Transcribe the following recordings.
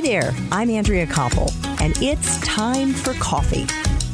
Hi there, I'm Andrea Koppel, and it's time for coffee.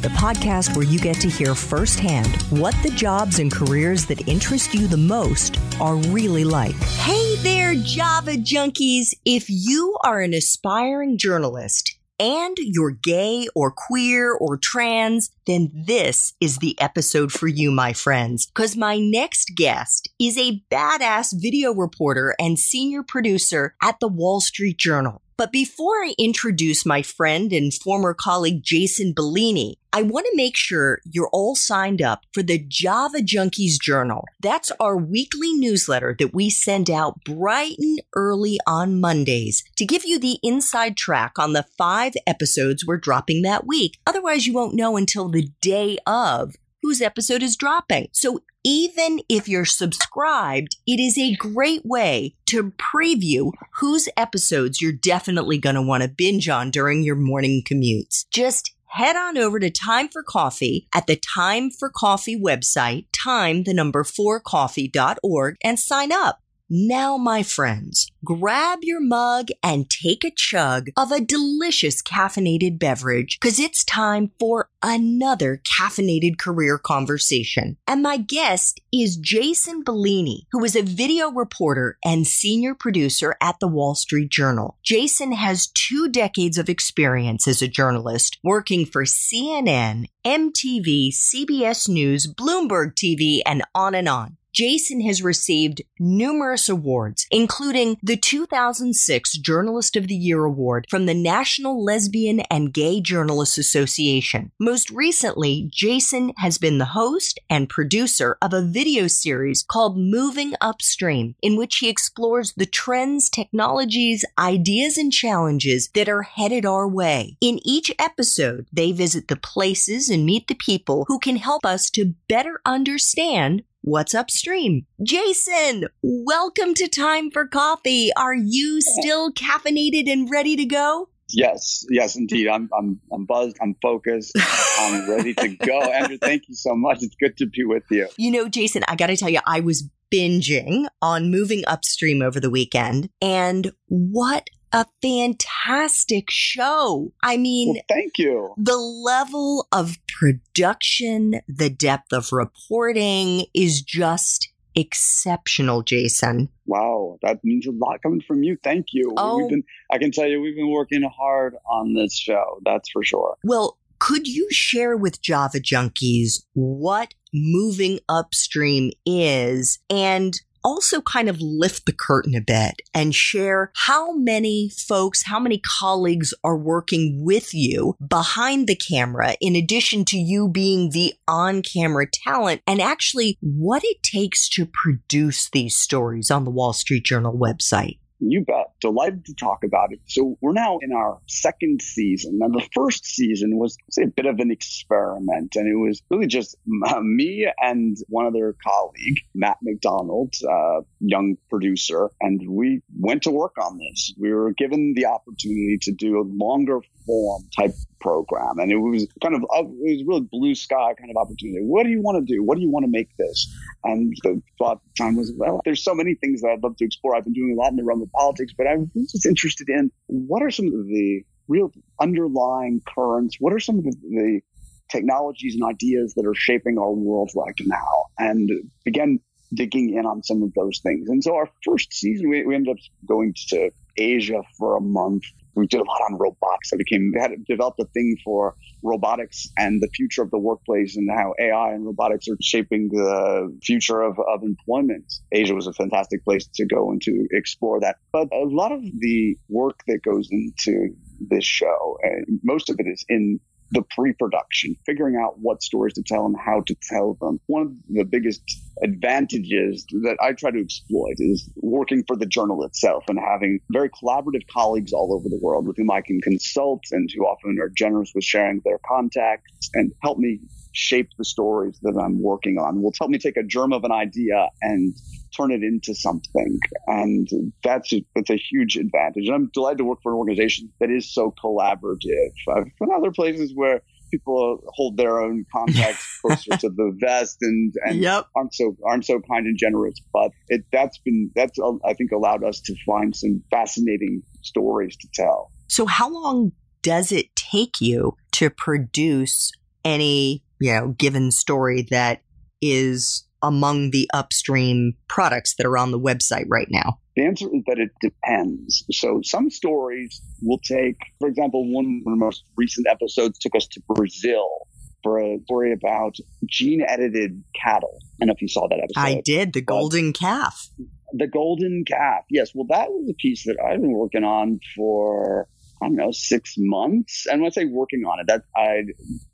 The podcast where you get to hear firsthand what the jobs and careers that interest you the most are really like. Hey there, Java junkies! If you are an aspiring journalist, and you're gay or queer or trans, then this is the episode for you, my friends. Cause my next guest is a badass video reporter and senior producer at the Wall Street Journal. But before I introduce my friend and former colleague Jason Bellini, I want to make sure you're all signed up for the Java Junkies Journal. That's our weekly newsletter that we send out bright and early on Mondays to give you the inside track on the five episodes we're dropping that week. Otherwise, you won't know until the day of whose episode is dropping. So even if you're subscribed, it is a great way to preview whose episodes you're definitely going to want to binge on during your morning commutes. Just head on over to Time for Coffee at the Time for Coffee website, time the number 4coffee.org and sign up. Now, my friends, grab your mug and take a chug of a delicious caffeinated beverage because it's time for another caffeinated career conversation. And my guest is Jason Bellini, who is a video reporter and senior producer at the Wall Street Journal. Jason has two decades of experience as a journalist working for CNN, MTV, CBS News, Bloomberg TV, and on and on. Jason has received numerous awards, including the 2006 Journalist of the Year Award from the National Lesbian and Gay Journalists Association. Most recently, Jason has been the host and producer of a video series called Moving Upstream, in which he explores the trends, technologies, ideas, and challenges that are headed our way. In each episode, they visit the places and meet the people who can help us to better understand What's upstream? Jason, welcome to Time for Coffee. Are you still caffeinated and ready to go? Yes, yes, indeed. I'm, I'm, I'm buzzed. I'm focused. I'm ready to go. Andrea, thank you so much. It's good to be with you. You know, Jason, I got to tell you, I was binging on Moving Upstream over the weekend, and what a fantastic show. I mean, well, thank you. The level of production, the depth of reporting is just exceptional, Jason. Wow, that means a lot coming from you. Thank you. Oh. We've been I can tell you we've been working hard on this show. That's for sure. Well, could you share with Java Junkies what moving upstream is and also kind of lift the curtain a bit and share how many folks, how many colleagues are working with you behind the camera, in addition to you being the on camera talent, and actually what it takes to produce these stories on the Wall Street Journal website. You bet. Delighted to talk about it. So we're now in our second season. And the first season was say, a bit of an experiment. And it was really just uh, me and one other colleague, Matt McDonald, uh, young producer. And we went to work on this. We were given the opportunity to do a longer form type program. And it was kind of, uh, it was really blue sky kind of opportunity. What do you want to do? What do you want to make this? And the thought time was, well, there's so many things that I'd love to explore. I've been doing a lot in the realm of politics, but I was just interested in what are some of the real underlying currents? What are some of the, the technologies and ideas that are shaping our world right now? And began digging in on some of those things. And so our first season, we, we ended up going to Asia for a month we did a lot on robotics. I became had developed a thing for robotics and the future of the workplace and how AI and robotics are shaping the future of, of employment. Asia was a fantastic place to go and to explore that. But a lot of the work that goes into this show, and most of it is in the pre-production, figuring out what stories to tell and how to tell them. One of the biggest advantages that I try to exploit is working for the journal itself and having very collaborative colleagues all over the world with whom I can consult and who often are generous with sharing their contacts and help me shape the stories that I'm working on. Will help me take a germ of an idea and turn it into something. And that's a, that's a huge advantage. And I'm delighted to work for an organization that is so collaborative. I've been other places where people hold their own contacts closer to the vest and, and yep. aren't so aren't so kind and generous. But it that's been that's I think allowed us to find some fascinating stories to tell. So, how long does it take you to produce any, you know, given story that is among the upstream products that are on the website right now? The answer is that it depends. So some stories will take, for example, one of the most recent episodes took us to Brazil for a story about gene edited cattle. I don't know if you saw that episode. I did, the golden calf. The golden calf. Yes. Well, that was a piece that I've been working on for I don't know, six months. And when I say working on it, that I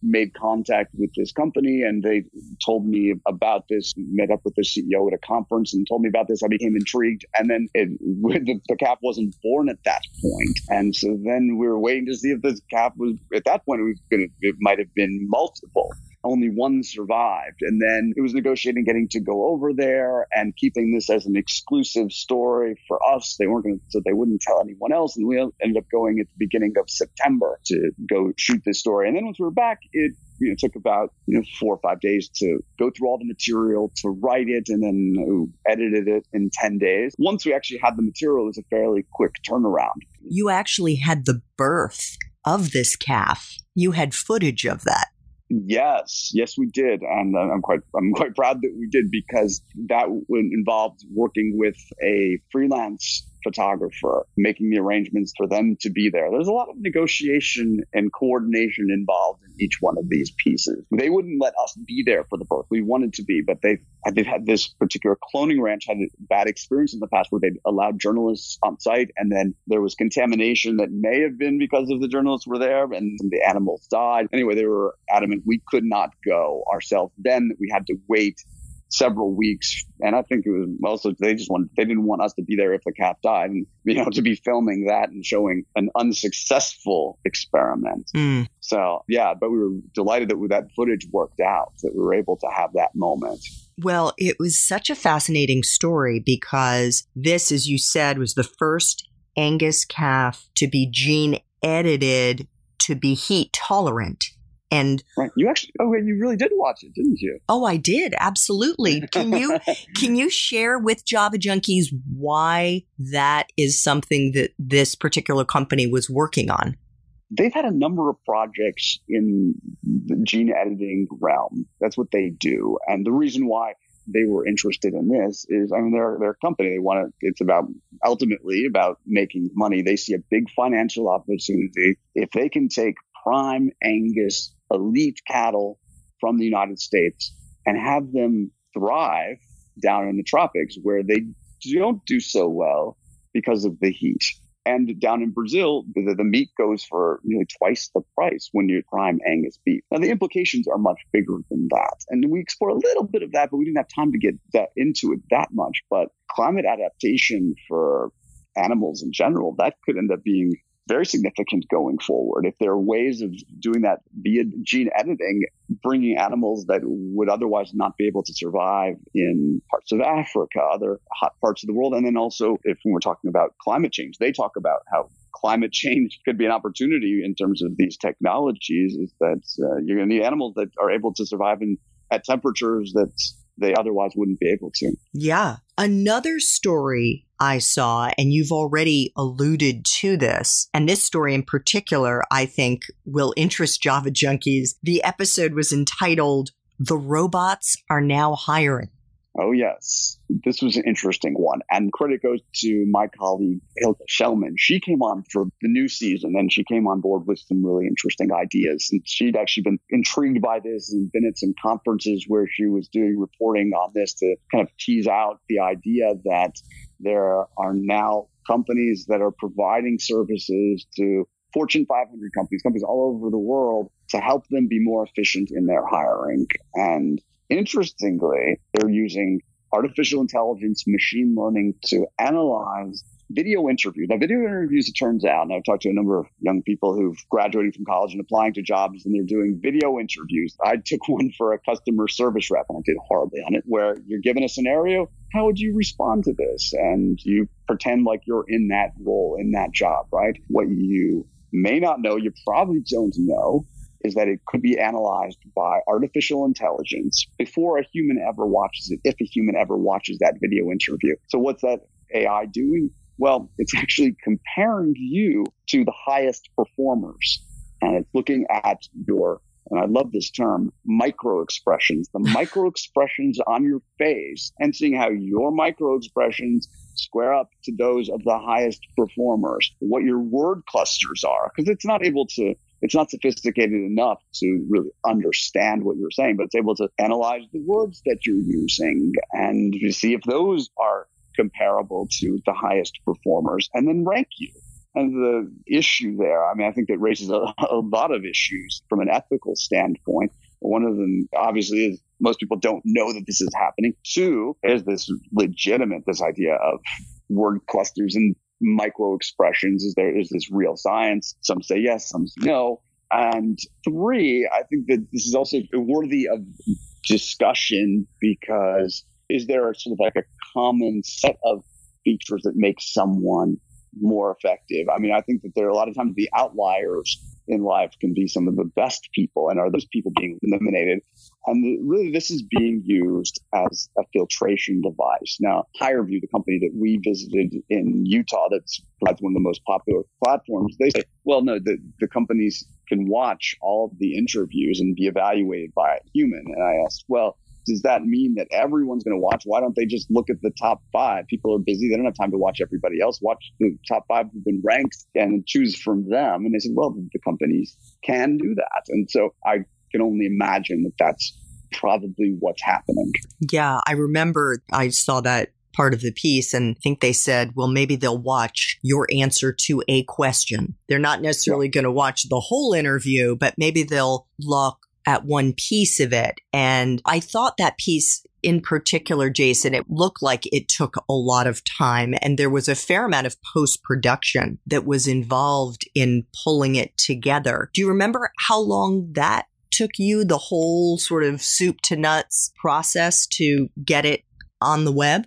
made contact with this company and they told me about this, met up with the CEO at a conference and told me about this. I became intrigued. And then it, the, the calf wasn't born at that point. And so then we were waiting to see if this calf was, at that point, it was to, it might have been multiple only one survived. And then it was negotiating getting to go over there and keeping this as an exclusive story for us. They weren't going to, so they wouldn't tell anyone else. And we ended up going at the beginning of September to go shoot this story. And then once we were back, it you know, took about you know four or five days to go through all the material, to write it, and then edited it in ten days. Once we actually had the material, it was a fairly quick turnaround. You actually had the birth of this calf. You had footage of that. Yes, yes, we did, and I'm quite I'm quite proud that we did because that involved working with a freelance photographer, making the arrangements for them to be there. There's a lot of negotiation and coordination involved in each one of these pieces. They wouldn't let us be there for the birth. We wanted to be, but they've, they've had this particular cloning ranch had a bad experience in the past where they allowed journalists on site and then there was contamination that may have been because of the journalists were there and the animals died. Anyway, they were adamant we could not go ourselves. Then we had to wait several weeks. And I think it was also they just wanted they didn't want us to be there if the cat died, and you know to be filming that and showing an unsuccessful experiment. Mm. So yeah, but we were delighted that that footage worked out, that we were able to have that moment. Well, it was such a fascinating story because this, as you said, was the first Angus calf to be gene edited to be heat tolerant. And right. you actually, oh, and you really did watch it, didn't you? Oh, I did. Absolutely. Can you, can you share with Java Junkies why that is something that this particular company was working on? They've had a number of projects in the gene editing realm. That's what they do. And the reason why they were interested in this is, I mean, they're, they're a company. They want to, it's about ultimately about making money. They see a big financial opportunity. If they can take prime Angus elite cattle from the United States and have them thrive down in the tropics where they don't do so well because of the heat. And down in Brazil, the, the meat goes for nearly twice the price when you prime Angus beef. Now, the implications are much bigger than that. And we explore a little bit of that, but we didn't have time to get that into it that much. But climate adaptation for animals in general, that could end up being very significant going forward. If there are ways of doing that via gene editing, bringing animals that would otherwise not be able to survive in parts of Africa, other hot parts of the world, and then also if we're talking about climate change, they talk about how climate change could be an opportunity in terms of these technologies. Is that uh, you're going to need animals that are able to survive in at temperatures that they otherwise wouldn't be able to. Yeah. Another story I saw, and you've already alluded to this, and this story in particular, I think will interest Java junkies. The episode was entitled The Robots Are Now Hiring. Oh, yes. This was an interesting one. And credit goes to my colleague, Hilke Schellmann. She came on for the new season and she came on board with some really interesting ideas. And she'd actually been intrigued by this and been at some conferences where she was doing reporting on this to kind of tease out the idea that there are now companies that are providing services to Fortune 500 companies, companies all over the world to help them be more efficient in their hiring. And Interestingly, they're using artificial intelligence, machine learning to analyze video interviews. Now, video interviews, it turns out, and I've talked to a number of young people who've graduated from college and applying to jobs, and they're doing video interviews. I took one for a customer service rep, and I did horribly on it, where you're given a scenario. How would you respond to this? And you pretend like you're in that role, in that job, right? What you may not know, you probably don't know, is that it could be analyzed by artificial intelligence before a human ever watches it, if a human ever watches that video interview. So what's that AI doing? Well, it's actually comparing you to the highest performers. And it's looking at your, and I love this term, micro expressions, the micro expressions on your face and seeing how your micro expressions square up to those of the highest performers, what your word clusters are, because it's not able to it's not sophisticated enough to really understand what you're saying, but it's able to analyze the words that you're using and see if those are comparable to the highest performers and then rank you. And the issue there, I mean, I think that raises a, a lot of issues from an ethical standpoint. One of them, obviously, is most people don't know that this is happening. Two is this legitimate, this idea of word clusters and micro expressions. Is there is this real science? Some say yes, some say no. And three, I think that this is also worthy of discussion because is there sort of like a common set of features that make someone more effective? I mean, I think that there are a lot of times the outliers in life can be some of the best people and are those people being eliminated? And really this is being used as a filtration device. Now HireVue the company that we visited in utah that's one of the most popular platforms they say well no the, the companies can watch all of the interviews and be evaluated by a human. And i asked well does that mean that everyone's going to watch? Why don't they just look at the top five? People are busy. They don't have time to watch everybody else. Watch the top five who've been ranked and choose from them. And they said, well, the companies can do that. And so I can only imagine that that's probably what's happening. Yeah, I remember I saw that part of the piece and I think they said, well, maybe they'll watch your answer to a question. They're not necessarily yeah. going to watch the whole interview, but maybe they'll look at one piece of it. And I thought that piece in particular, Jason, it looked like it took a lot of time and there was a fair amount of post production that was involved in pulling it together. Do you remember how long that took you, the whole sort of soup to nuts process to get it on the web?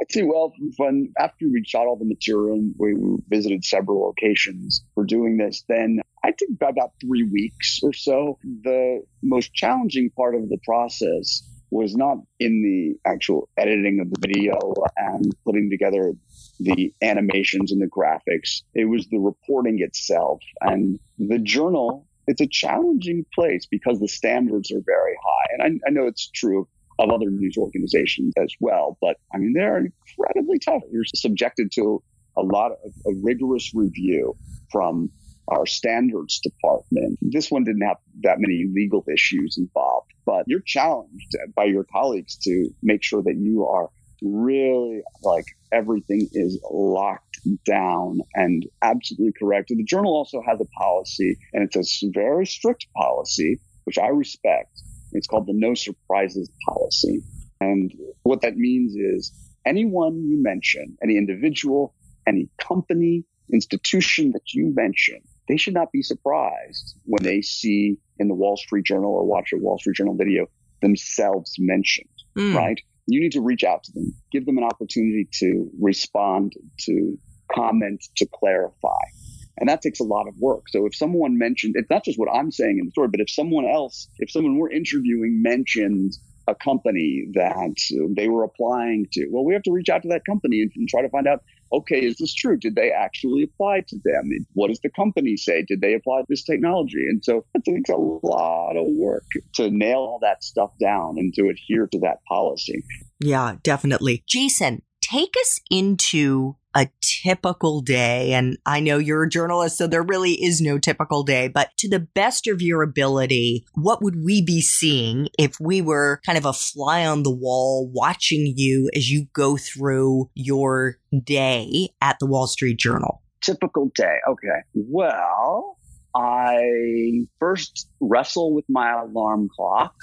Actually, well, when after we shot all the material and we visited several locations for doing this, then I took about three weeks or so. The most challenging part of the process was not in the actual editing of the video and putting together the animations and the graphics. It was the reporting itself and the journal. It's a challenging place because the standards are very high. And I, I know it's true of other news organizations as well. But I mean, they're incredibly tough. You're subjected to a lot of a rigorous review from our standards department. This one didn't have that many legal issues involved, but you're challenged by your colleagues to make sure that you are really like everything is locked down and absolutely correct. And the journal also has a policy and it's a very strict policy, which I respect it's called the no surprises policy. And what that means is anyone you mention, any individual, any company, institution that you mention, they should not be surprised when they see in the Wall Street Journal or watch a Wall Street Journal video themselves mentioned, mm. right? You need to reach out to them, give them an opportunity to respond, to comment, to clarify. And that takes a lot of work. So if someone mentioned, it's not just what I'm saying in the story, but if someone else, if someone we're interviewing mentioned a company that they were applying to, well, we have to reach out to that company and, and try to find out, okay, is this true? Did they actually apply to them? What does the company say? Did they apply this technology? And so it takes a lot of work to nail all that stuff down and to adhere to that policy. Yeah, definitely. Jason, take us into a typical day. And I know you're a journalist, so there really is no typical day, but to the best of your ability, what would we be seeing if we were kind of a fly on the wall watching you as you go through your day at the Wall Street Journal? Typical day. Okay. Well, I first wrestle with my alarm clock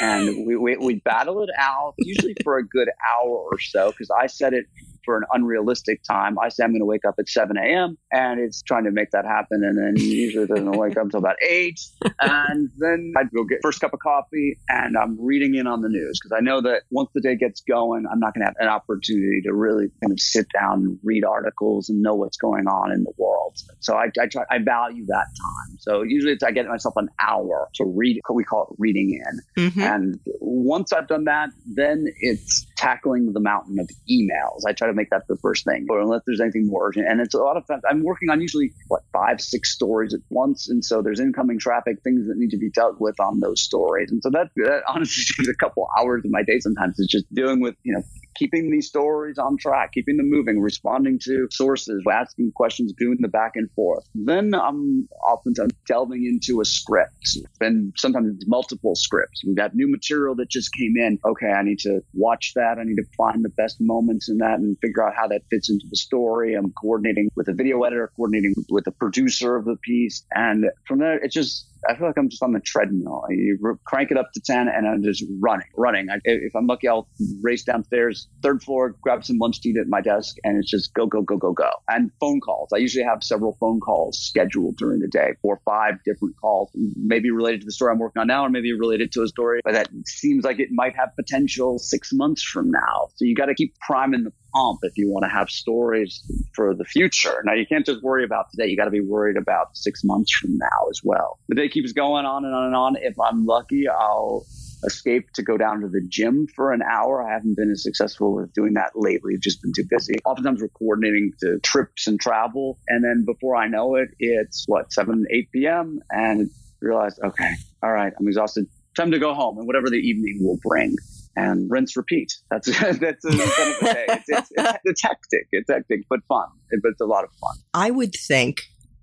and we, we, we battle it out usually for a good hour or so because I set it for an unrealistic time. I say I'm going to wake up at 7 a.m. and it's trying to make that happen. And then usually it doesn't wake up until about 8. And then I'd go get first cup of coffee and I'm reading in on the news because I know that once the day gets going, I'm not going to have an opportunity to really kind of sit down and read articles and know what's going on in the world. So I, I try, I value that time. So usually I get myself an hour to read, we call it reading in. Mm-hmm. And once I've done that, then it's tackling the mountain of emails. I try to make that the first thing, or unless there's anything more urgent. And it's a lot of times I'm working on usually what five, six stories at once, and so there's incoming traffic, things that need to be dealt with on those stories. And so that, that honestly takes a couple hours of my day. Sometimes it's just dealing with you know keeping these stories on track, keeping them moving, responding to sources, asking questions, doing the back and forth. Then I'm oftentimes delving into a script and sometimes multiple scripts. We've got new material that just came in. Okay, I need to watch that. I need to find the best moments in that and figure out how that fits into the story. I'm coordinating with a video editor, coordinating with the producer of the piece. And from there, it just I feel like I'm just on the treadmill. You crank it up to 10 and I'm just running, running. I, if I'm lucky, I'll race downstairs, third floor, grab some lunch to eat at my desk, and it's just go, go, go, go, go. And phone calls. I usually have several phone calls scheduled during the day, four or five different calls, maybe related to the story I'm working on now, or maybe related to a story that seems like it might have potential six months from now. So you got to keep priming the pump if you want to have stories for the future. Now, you can't just worry about today. You got to be worried about six months from now as well. The day keeps going on and on and on. If I'm lucky, I'll escape to go down to the gym for an hour. I haven't been as successful with doing that lately. I've just been too busy. Oftentimes we're coordinating to trips and travel. And then before I know it, it's what, 7, 8 p.m. and realize, okay, all right, I'm exhausted. Time to go home and whatever the evening will bring and rinse repeat. That's that's a. It's, it's, it's, hectic. It's hectic, but fun. But it's a lot of fun. I would think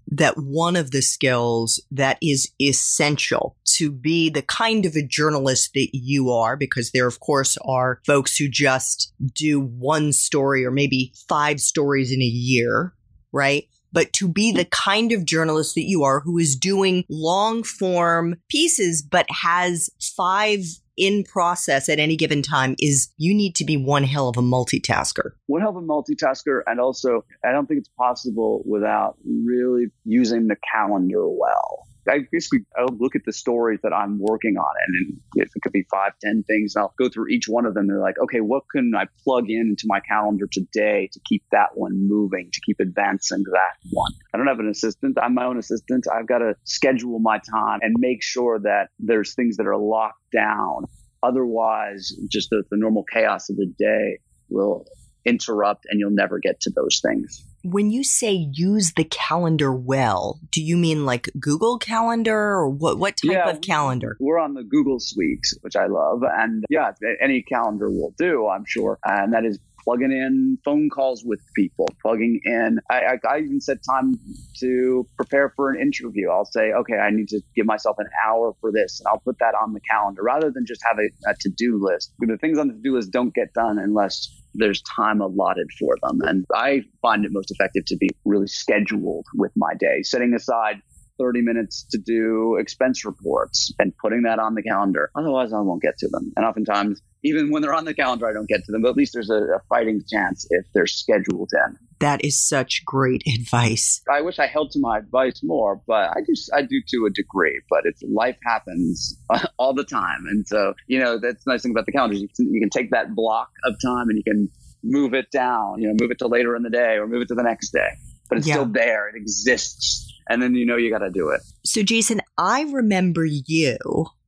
that one of the skills that is essential to be the kind of a journalist that you are, because there, of course, are folks who just do one story or maybe five stories in a year, right? But to be the kind of journalist that you are who is doing long form pieces, but has five in process at any given time is you need to be one hell of a multitasker. One hell of a multitasker. And also, I don't think it's possible without really using the calendar well. I basically I'll look at the stories that I'm working on, and, it could be five, ten things, and I'll go through each one of them. They're like, okay, what can I plug in into my calendar today to keep that one moving, to keep advancing that one? I don't have an assistant. I'm my own assistant. I've got to schedule my time and make sure that there's things that are locked down. Otherwise, just the, the normal chaos of the day will interrupt, and you'll never get to those things. When you say use the calendar well, do you mean like Google Calendar or what, what type yeah, of calendar? We're on the Google Suite, which I love. And yeah, any calendar will do, I'm sure. And that is plugging in phone calls with people, plugging in. I, I, I, even set time to prepare for an interview. I'll say, okay, I need to give myself an hour for this, and I'll put that on the calendar rather than just have a, a to do list. The things on the to do list don't get done unless there's time allotted for them. And I find it most effective to be really scheduled with my day, setting aside 30 minutes to do expense reports and putting that on the calendar. Otherwise, I won't get to them. And oftentimes, even when they're on the calendar, I don't get to them, but at least there's a, a fighting chance if they're scheduled in. That is such great advice. I wish I held to my advice more, but I just I do to a degree. But it's life happens all the time, and so you know that's the nice thing about the calendar. You can, you can take that block of time and you can move it down. You know, move it to later in the day or move it to the next day. But it's yeah. still there. It exists and then you know you got to do it. So, Jason, I remember you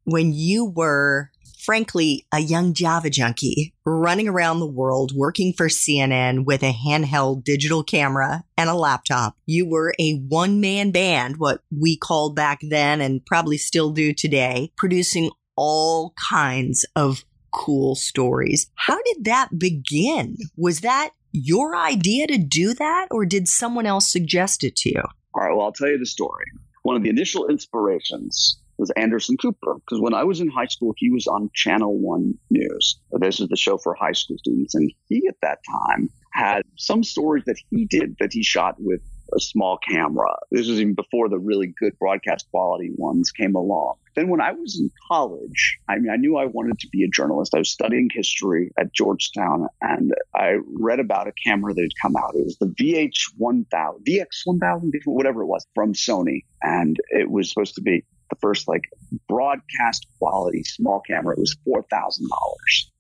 when you were, frankly, a young Java junkie running around the world working for CNN with a handheld digital camera and a laptop. You were a one man band, what we called back then and probably still do today, producing all kinds of cool stories. How did that begin? Was that your idea to do that, or did someone else suggest it to you? All right, well, I'll tell you the story. One of the initial inspirations was Anderson Cooper, because when I was in high school, he was on Channel One News. This is the show for high school students. And he, at that time, had some stories that he did that he shot with a small camera. This was even before the really good broadcast quality ones came along. Then when I was in college, I mean, I knew I wanted to be a journalist. I was studying history at Georgetown and I read about a camera that had come out. It was the VH1000, VX1000, whatever it was from Sony. And it was supposed to be the first like broadcast quality small camera. It was $4,000.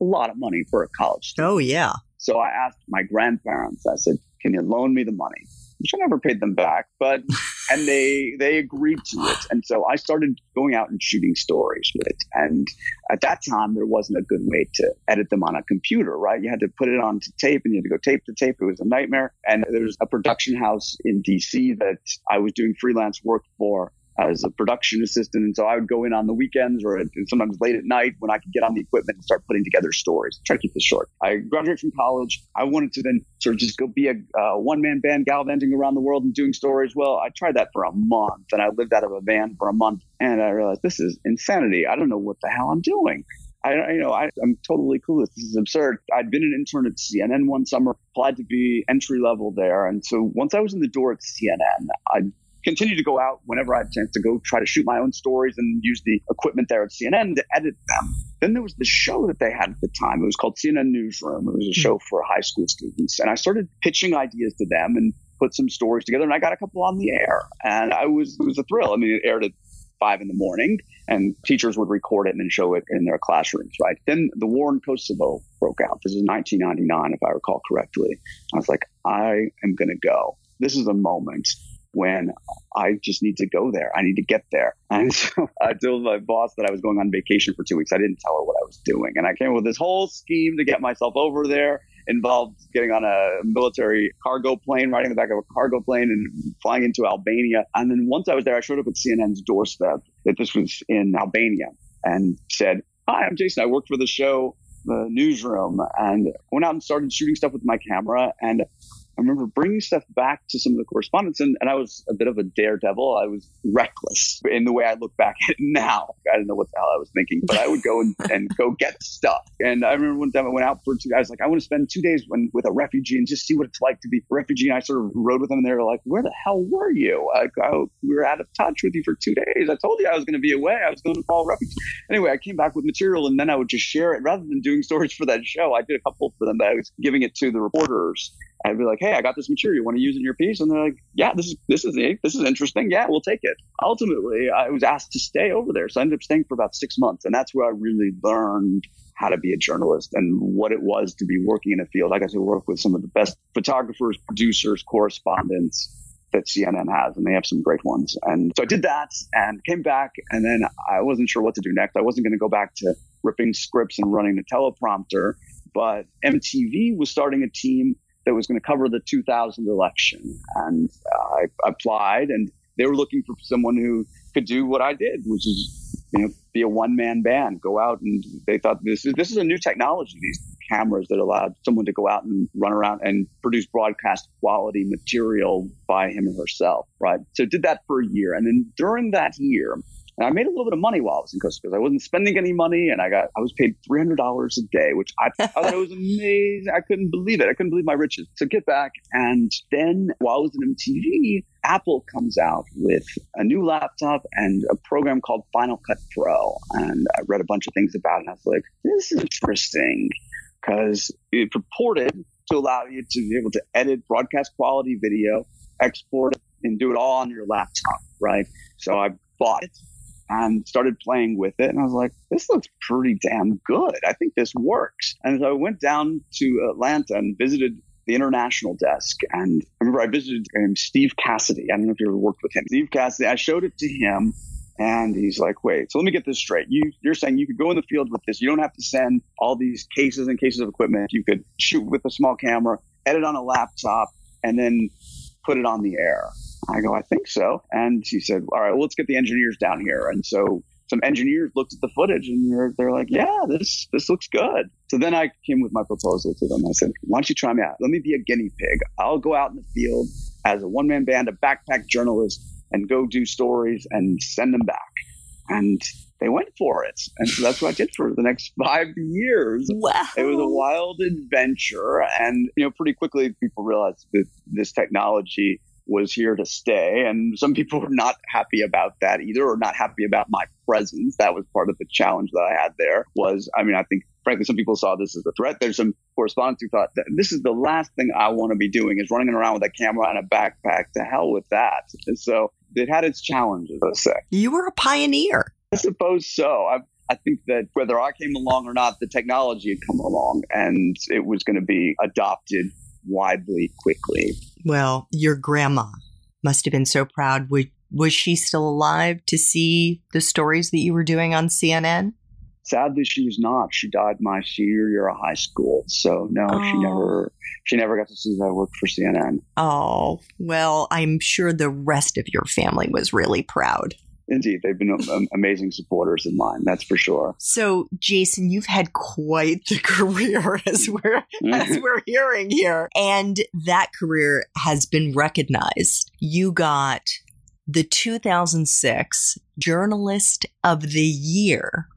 A lot of money for a college student. Oh, yeah. So I asked my grandparents, I said, can you loan me the money? Which I never paid them back, but and they they agreed to it. And so I started going out and shooting stories with it. And at that time, there wasn't a good way to edit them on a computer, right? You had to put it onto tape, and you had to go tape to tape. It was a nightmare. And there's a production house in DC that I was doing freelance work for as a production assistant. And so I would go in on the weekends or sometimes late at night when I could get on the equipment and start putting together stories. Try to keep this short. I graduated from college. I wanted to then sort of just go be a uh, one man band gallivanting around the world and doing stories. Well, I tried that for a month and I lived out of a van for a month and I realized this is insanity. I don't know what the hell I'm doing. I, you know, I, am totally clueless. This is absurd. I'd been an intern at CNN one summer, applied to be entry level there. And so once I was in the door at CNN, I continue to go out whenever I had a chance to go try to shoot my own stories and use the equipment there at CNN to edit them. Then there was the show that they had at the time. It was called CNN Newsroom. It was a hmm. show for high school students. And I started pitching ideas to them and put some stories together and I got a couple on the air. And I was, it was a thrill. I mean, it aired at five in the morning and teachers would record it and then show it in their classrooms, right? Then the war in Kosovo broke out. This is 1999, if I recall correctly. I was like, I am going to go. This is a moment when I just need to go there. I need to get there. And so I told my boss that I was going on vacation for two weeks. I didn't tell her what I was doing. And I came up with this whole scheme to get myself over there, involved getting on a military cargo plane, riding the back of a cargo plane and flying into Albania. And then once I was there, I showed up at CNN's doorstep that this was in Albania and said, Hi, I'm Jason. I work for the show, the newsroom, and went out and started shooting stuff with my camera. And I remember bringing stuff back to some of the correspondents, and, and I was a bit of a daredevil. I was reckless in the way I look back at it now. I don't know what the hell I was thinking, but I would go and, and go get stuff. And I remember one time I went out for two guys, like, I want to spend two days when, with a refugee and just see what it's like to be a refugee. And I sort of rode with them, and they were like, Where the hell were you? I, we were out of touch with you for two days. I told you I was going to be away. I was going to call refugees. Anyway, I came back with material, and then I would just share it rather than doing stories for that show. I did a couple for them, but I was giving it to the reporters I'd be like, "Hey, I got this material. You want to use in your piece?" And they're like, "Yeah, this is this is this is interesting. Yeah, we'll take it." Ultimately, I was asked to stay over there, so I ended up staying for about six months, and that's where I really learned how to be a journalist and what it was to be working in a field. I got to work with some of the best photographers, producers, correspondents that CNN has, and they have some great ones. And so I did that and came back, and then I wasn't sure what to do next. I wasn't going to go back to ripping scripts and running the teleprompter, but MTV was starting a team that was going to cover the 2000 election. And uh, I applied, and they were looking for someone who could do what I did, which is you know be a one man band, go out and they thought this is this is a new technology. These cameras that allowed someone to go out and run around and produce broadcast quality material by him or herself, right? So did that for a year, and then during that year, and I made a little bit of money while I was in Kosovo because I wasn't spending any money and I got, I was paid $300 a day, which I, I thought it was amazing. I couldn't believe it. I couldn't believe my riches. So get back. And then while I was in MTV, Apple comes out with a new laptop and a program called Final Cut Pro. And I read a bunch of things about it. And I was like, this is interesting because it purported to allow you to be able to edit broadcast quality video, export it, and do it all on your laptop, right? So I bought it and started playing with it. And I was like, this looks pretty damn good. I think this works. And so I went down to Atlanta and visited the international desk. And I remember I visited um, Steve Cassidy. I don't know if you ever worked with him. Steve Cassidy, I showed it to him. And he's like, wait, so let me get this straight. You, you're saying you could go in the field with this. You don't have to send all these cases and cases of equipment. You could shoot with a small camera, edit on a laptop, and then put it on the air. I go, I think so. And she said, all right, well, let's get the engineers down here. And so some engineers looked at the footage and they're, they're like, yeah, this, this looks good. So then I came with my proposal to them. I said, why don't you try me out? Let me be a guinea pig. I'll go out in the field as a one man band, a backpack journalist and go do stories and send them back. And they went for it. And so that's what I did for the next five years. Wow. It was a wild adventure. And, you know, pretty quickly people realized that this technology was here to stay. And some people were not happy about that either, or not happy about my presence. That was part of the challenge that I had there was, I mean, I think frankly, some people saw this as a threat. There's some correspondents who thought that this is the last thing I want to be doing is running around with a camera and a backpack. To hell with that. And so it had its challenges, let's say. You were a pioneer. I suppose so. I, I think that whether I came along or not, the technology had come along and it was going to be adopted widely quickly. Well, your grandma must have been so proud. Was, was she still alive to see the stories that you were doing on CNN? Sadly, she was not. She died my senior year of high school. So no, oh. she never she never got to see that work for CNN. Oh well, I'm sure the rest of your family was really proud. Indeed, they've been um, amazing supporters of mine. That's for sure. So, Jason, you've had quite the career, as we're mm-hmm. as we're hearing here, and that career has been recognized. You got the 2006 Journalist of the Year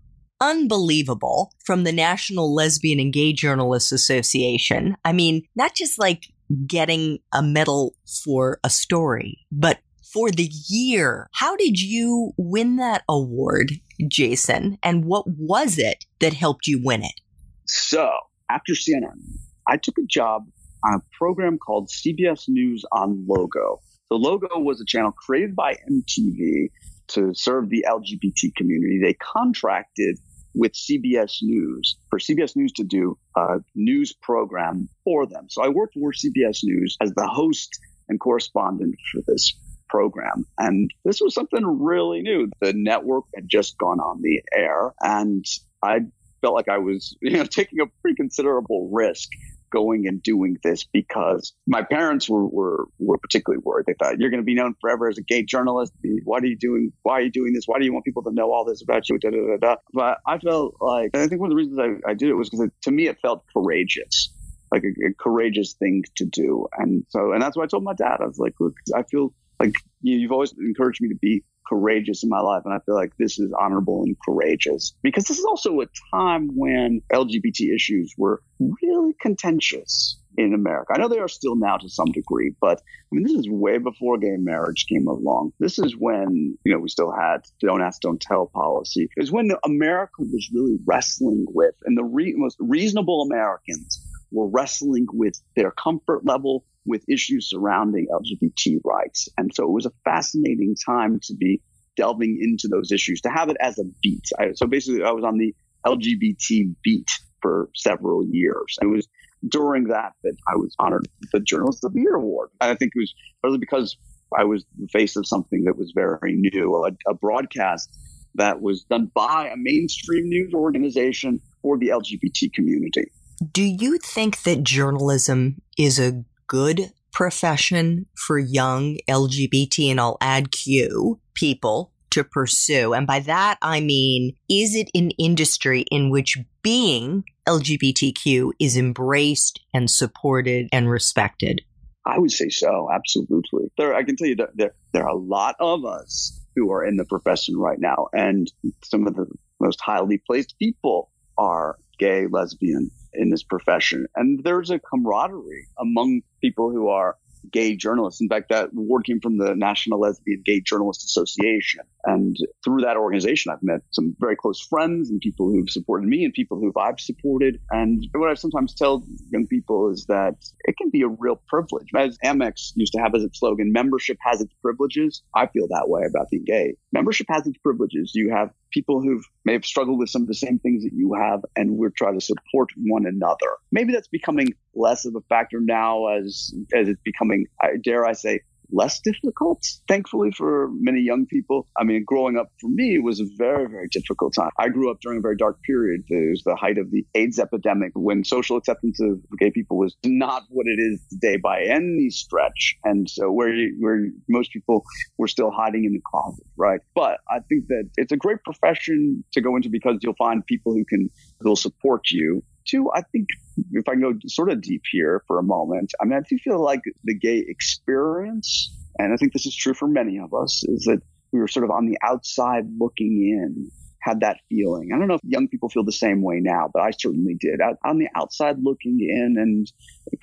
unbelievable from the National Lesbian and Gay Journalists Association. I mean, not just like getting a medal for a story, but for the year. How did you win that award, Jason? And what was it that helped you win it? So, after CNN, I took a job on a program called CBS News on Logo. The Logo was a channel created by MTV to serve the LGBT community. They contracted with CBS News for CBS News to do a news program for them. So I worked for CBS News as the host and correspondent for this program. And this was something really new. The network had just gone on the air and I felt like I was, you know, taking a pretty considerable risk going and doing this because my parents were, were, were particularly worried. They thought, you're going to be known forever as a gay journalist. Why are you doing, why are you doing this? Why do you want people to know all this about you? Da, da, da, da. But I felt like, I think one of the reasons I, I did it was because to me, it felt courageous. Like a, a courageous thing to do. And so, and that's why I told my dad, I was like, look, I feel like you, you've always encouraged me to be courageous in my life. And I feel like this is honorable and courageous because this is also a time when LGBT issues were really contentious in America. I know they are still now to some degree, but I mean, this is way before gay marriage came along. This is when, you know, we still had don't ask, don't tell policy. Was when America was really wrestling with, and the re- most reasonable Americans were wrestling with their comfort level with issues surrounding LGBT rights. And so it was a fascinating time to be delving into those issues, to have it as a beat. I, so basically, I was on the LGBT beat for several years. It was during that that I was honored the Journalist of the Year award. And I think it was partly because I was the face of something that was very new, a, a broadcast that was done by a mainstream news organization for the LGBT community. Do you think that journalism is a good profession for young LGBT, and I'll add Q people to pursue? And by that, I mean, is it an industry in which being LGBTQ is embraced and supported and respected? I would say so, absolutely. There, I can tell you that there, there are a lot of us who are in the profession right now, and some of the most highly placed people are gay, lesbian, in this profession. And there's a camaraderie among people who are gay journalists. In fact, that award came from the National Lesbian Gay Journalists Association. And through that organization, I've met some very close friends and people who've supported me and people who I've supported. And what I sometimes tell young people is that it can be a real privilege. As Amex used to have as its slogan, membership has its privileges. I feel that way about being gay. Membership has its privileges. You have people who may have struggled with some of the same things that you have, and we're trying to support one another. Maybe that's becoming less of a factor now as as it's becoming, dare I say, less difficult, thankfully, for many young people. I mean, growing up for me was a very, very difficult time. I grew up during a very dark period. It was the height of the AIDS epidemic when social acceptance of gay people was not what it is today by any stretch. And so where, where most people were still hiding in the closet, right? But I think that it's a great profession to go into because you'll find people who can, who'll support you Two, I think if I go sort of deep here for a moment, I mean, I do feel like the gay experience, and I think this is true for many of us, is that we were sort of on the outside looking in, had that feeling. I don't know if young people feel the same way now, but I certainly did. I, on the outside looking in and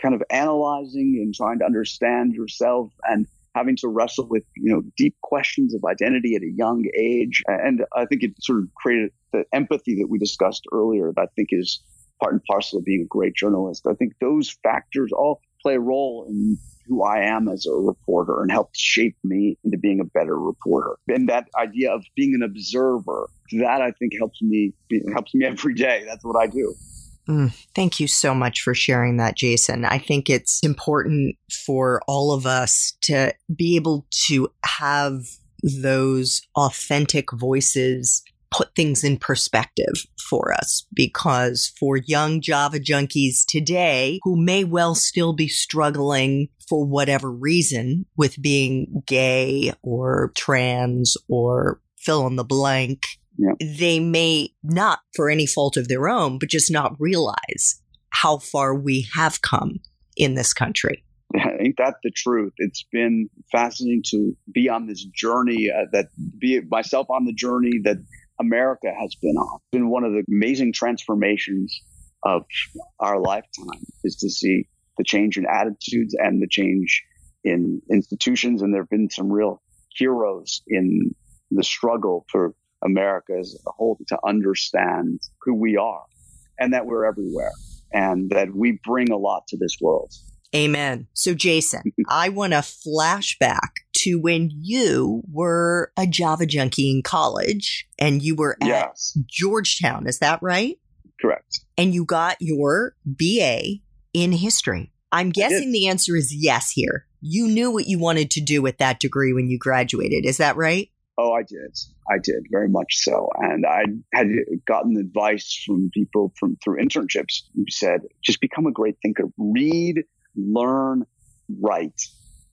kind of analyzing and trying to understand yourself and having to wrestle with you know deep questions of identity at a young age and i think it sort of created the empathy that we discussed earlier that i think is part and parcel of being a great journalist. I think those factors all play a role in who I am as a reporter and helped shape me into being a better reporter. And that idea of being an observer, that I think helps me helps me every day. That's what I do. Mm, thank you so much for sharing that, Jason. I think it's important for all of us to be able to have those authentic voices put things in perspective for us because for young Java junkies today who may well still be struggling for whatever reason with being gay or trans or fill in the blank, Yeah. they may not, for any fault of their own, but just not realize how far we have come in this country. Ain't that the truth? It's been fascinating to be on this journey uh, that be myself on the journey that America has been on. It's been one of the amazing transformations of our lifetime is to see the change in attitudes and the change in institutions. And there have been some real heroes in the struggle for America as a whole to understand who we are and that we're everywhere and that we bring a lot to this world. Amen. So, Jason, I want to flash back to when you were a Java junkie in college and you were at Yes, Georgetown. Is that right? correct. And you got your BA in history. I'm guessing the answer is yes here. You knew what you wanted to do with that degree when you graduated. Is that right? Oh, I did. I did very much so. And I had gotten advice from people from through internships who said, just become a great thinker, read, learn, write.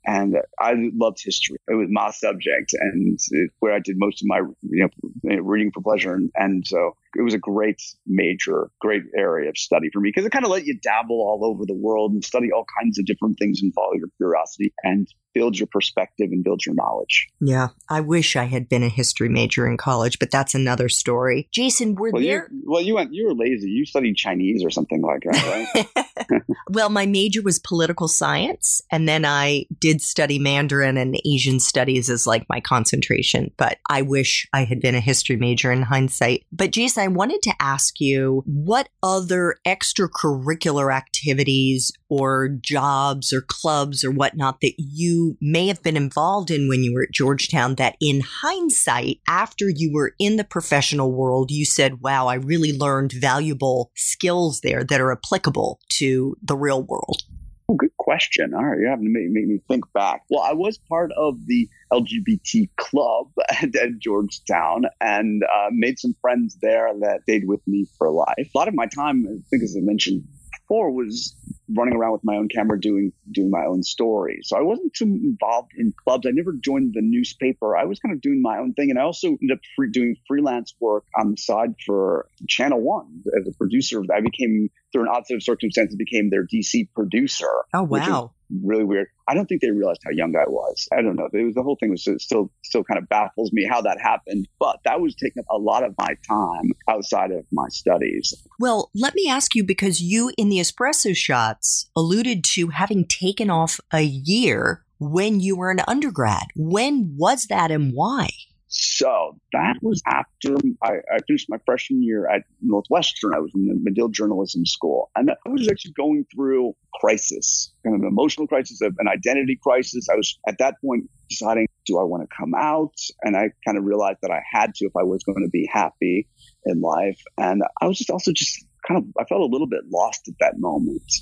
And I loved history. It was my subject and where I did most of my, you know, reading for pleasure. And, and so it was a great major, great area of study for me because it kind of let you dabble all over the world and study all kinds of different things and follow your curiosity and build your perspective and build your knowledge. Yeah. I wish I had been a history major in college, but that's another story. Jason, were Well, there. you well, you went. You were lazy. You studied Chinese or something like that, right? well, my major was political science, and then I did study Mandarin and Asian studies as like my concentration. But I wish I had been a history major in hindsight. But Jason, I wanted to ask you what other extracurricular activities or jobs or clubs or whatnot that you may have been involved in when you were at Georgetown that in hindsight, after you were in the professional world, you said, wow, I really learned valuable skills there that are applicable to the real world? oh, good question. All right, you're having to make, make me think back. Well, I was part of the LGBT club at, at Georgetown and uh, made some friends there that stayed with me for life. A lot of my time, I think, as I mentioned before, was running around with my own camera doing doing my own story. So I wasn't too involved in clubs. I never joined the newspaper. I was kind of doing my own thing, and I also ended up free, doing freelance work on the side for Channel One as a producer. I became through an odd set of circumstances became their DC producer. Oh, which is wow. really weird. I don't think they realized how young I was. I don't know. It was, the whole thing was still still kind of baffles me how that happened. But that was taking up a lot of my time outside of my studies. Well, let me ask you because you in the espresso shots alluded to having taken off a year when you were an undergrad. When was that and why? So that was after I, I finished my freshman year at Northwestern. I was in the Medill Journalism School, and I was actually going through crisis, kind of an emotional crisis, an identity crisis. I was at that point deciding, do I want to come out? And I kind of realized that I had to if I was going to be happy in life. And I was just also just kind of I felt a little bit lost at that moment,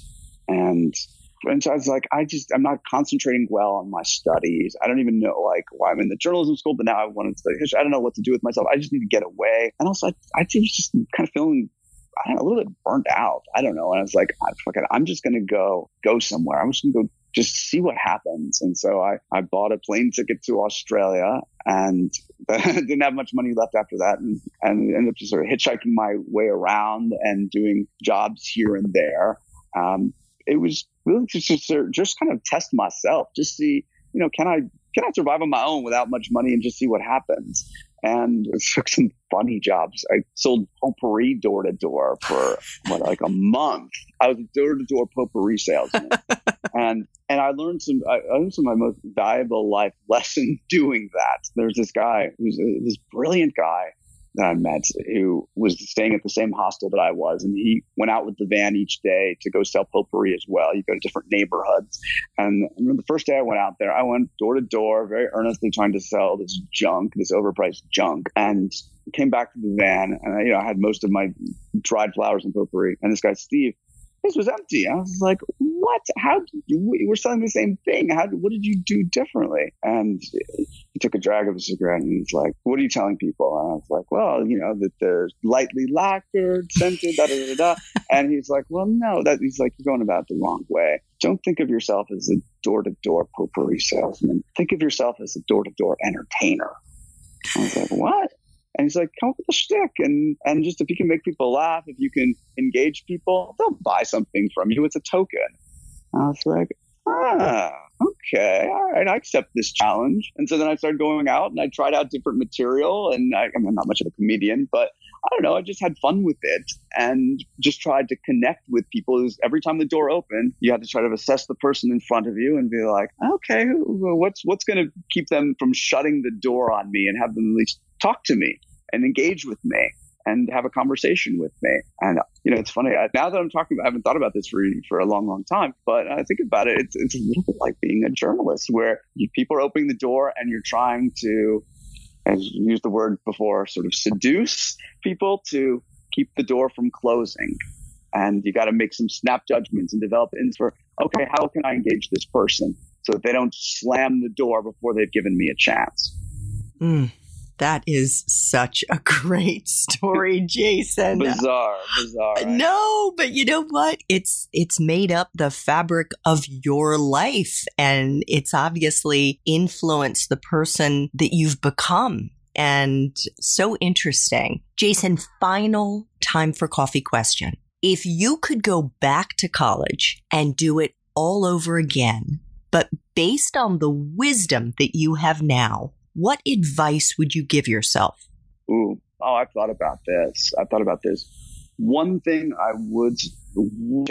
and and so I was like, I just, I'm not concentrating well on my studies. I don't even know like why I'm in the journalism school, but now I want to study history. I don't know what to do with myself. I just need to get away. And also, I, I was just kind of feeling, I know, a little bit burnt out. I don't know. And I was like, I, fuck it, I'm just going to go, go somewhere. I'm just going to go just see what happens. And so I, I bought a plane ticket to Australia and didn't have much money left after that and, and ended up just sort of hitchhiking my way around and doing jobs here and there. Um, it was really just, just just kind of test myself, just see, you know, can I can I survive on my own without much money and just see what happens. And took some funny jobs. I sold potpourri door to door for what, like a month. I was a door to door potpourri salesman, and and I learned some. I learned some of my most valuable life lesson doing that. There's this guy who's a, this brilliant guy Uh, that I met who was staying at the same hostel that I was. And he went out with the van each day to go sell potpourri as well. You go to different neighborhoods. And the first day I went out there, I went door to door, very earnestly trying to sell this junk, this overpriced junk. And came back to the van and I, you know, I had most of my dried flowers and potpourri. And this guy, Steve, this was empty. I was like, what? How you, we're selling the same thing. How, what did you do differently? And he took a drag of a cigarette and he's like, what are you telling people? And I was like, well, you know, that they're lightly lacquered, scented, da, da, da, da. And he's like, well, no, that he's like, you're going about the wrong way. Don't think of yourself as a door to door potpourri salesman. Think of yourself as a door to door entertainer. I was like, what? And he's like, come up with a shtick. And, and just if you can make people laugh, if you can engage people, they'll buy something from you. It's a token. And I was like, ah, okay, all right, I accept this challenge. And so then I started going out and I tried out different material. And I, I'm not much of a comedian, but I don't know, I just had fun with it and just tried to connect with people. Every time the door opened, you had to try to assess the person in front of you and be like, okay, what's what's going to keep them from shutting the door on me and have them at least talk to me and engage with me and have a conversation with me. And you know, it's funny now that I'm talking about. I haven't thought about this for for a long, long time, but I think about it. It's it's a little bit like being a journalist, where you, people are opening the door and you're trying to, as you used the word before, sort of seduce people to keep the door from closing. And you got to make some snap judgments and develop ins for okay, how can I engage this person so that they don't slam the door before they've given me a chance. Mm. That is such a great story, Jason. bizarre, bizarre. Right? No, but you know what? It's it's made up the fabric of your life and it's obviously influenced the person that you've become. And so interesting. Jason, final time for coffee question. If you could go back to college and do it all over again, but based on the wisdom that you have now, what advice would you give yourself? Ooh, oh, I've thought about this. I've thought about this. One thing I would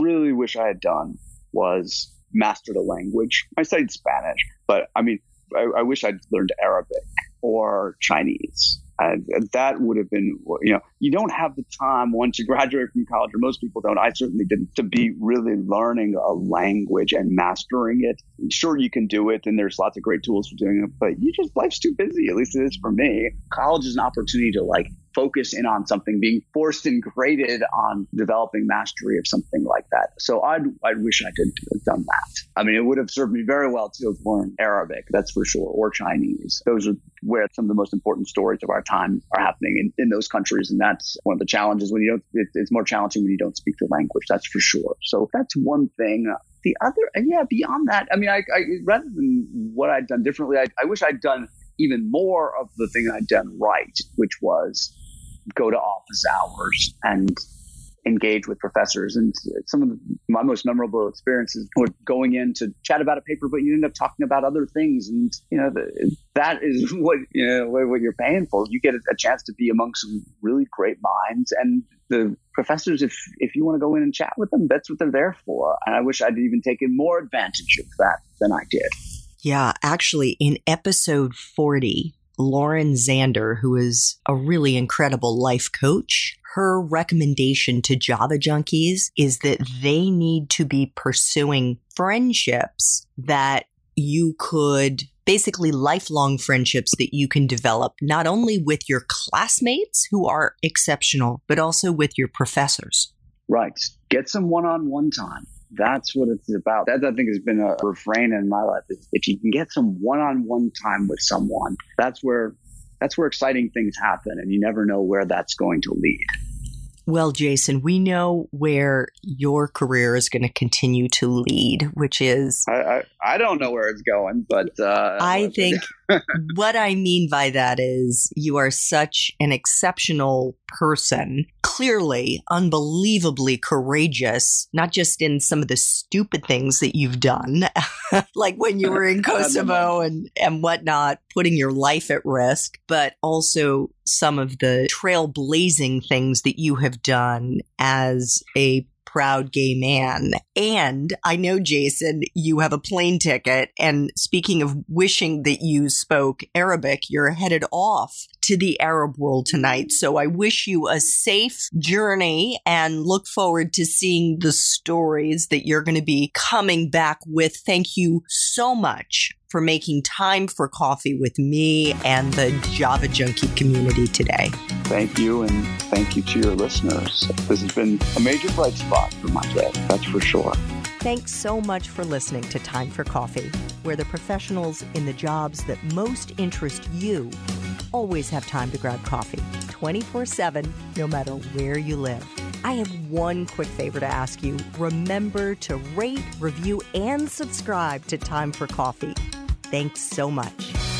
really wish I had done was master the language. I studied Spanish, but I mean, I, I wish I'd learned Arabic or Chinese and that would have been, you know, you don't have the time once you graduate from college, or most people don't. I certainly didn't, to be really learning a language and mastering it. Sure, you can do it, and there's lots of great tools for doing it, but you just, life's too busy. At least it is for me. College is an opportunity to like focus in on something, being forced and graded on developing mastery of something like that. So I'd, I wish I could have done that. I mean, it would have served me very well to have learned Arabic, that's for sure, or Chinese. Those are where some of the most important stories of our time are happening in, in those countries. And that's one of the challenges when you don't, it, it's more challenging when you don't speak the language. That's for sure. So that's one thing. The other, yeah, beyond that, I mean, I, I rather than what I'd done differently, I, I wish I'd done even more of the thing I'd done right, which was go to office hours and engage with professors. And some of my most memorable experiences were going in to chat about a paper, but you end up talking about other things. And, you know, the, that is what, you know, what you're paying for. You get a chance to be among some really great minds and the professors, if, if you want to go in and chat with them, that's what they're there for. And I wish I'd even taken more advantage of that than I did. Yeah, actually, in episode 40, Lauren Zander, who is a really incredible life coach, her recommendation to Java junkies is that they need to be pursuing friendships that you could basically lifelong friendships that you can develop not only with your classmates who are exceptional, but also with your professors. Right. Get some one on one time. That's what it's about. That I think has been a refrain in my life. If you can get some one-on-one time with someone, that's where that's where exciting things happen, and you never know where that's going to lead. Well, Jason, we know where your career is going to continue to lead, which is. I, I, I don't know where it's going, but. Uh, I think what I mean by that is you are such an exceptional person, clearly unbelievably courageous, not just in some of the stupid things that you've done, like when you were in Kosovo and, and whatnot, putting your life at risk, but also some of the trailblazing things that you have done as a proud gay man. And I know, Jason, you have a plane ticket. And speaking of wishing that you spoke Arabic, you're headed off to the Arab world tonight. So I wish you a safe journey and look forward to seeing the stories that you're going to be coming back with. Thank you so much for making time for coffee with me and the Java Junkie community today. Thank you, and thank you to your listeners. This has been a major bright spot for my day, that's for sure. Thanks so much for listening to Time for Coffee, where the professionals in the jobs that most interest you always have time to grab coffee 24 7, no matter where you live. I have one quick favor to ask you. Remember to rate, review, and subscribe to Time for Coffee. Thanks so much.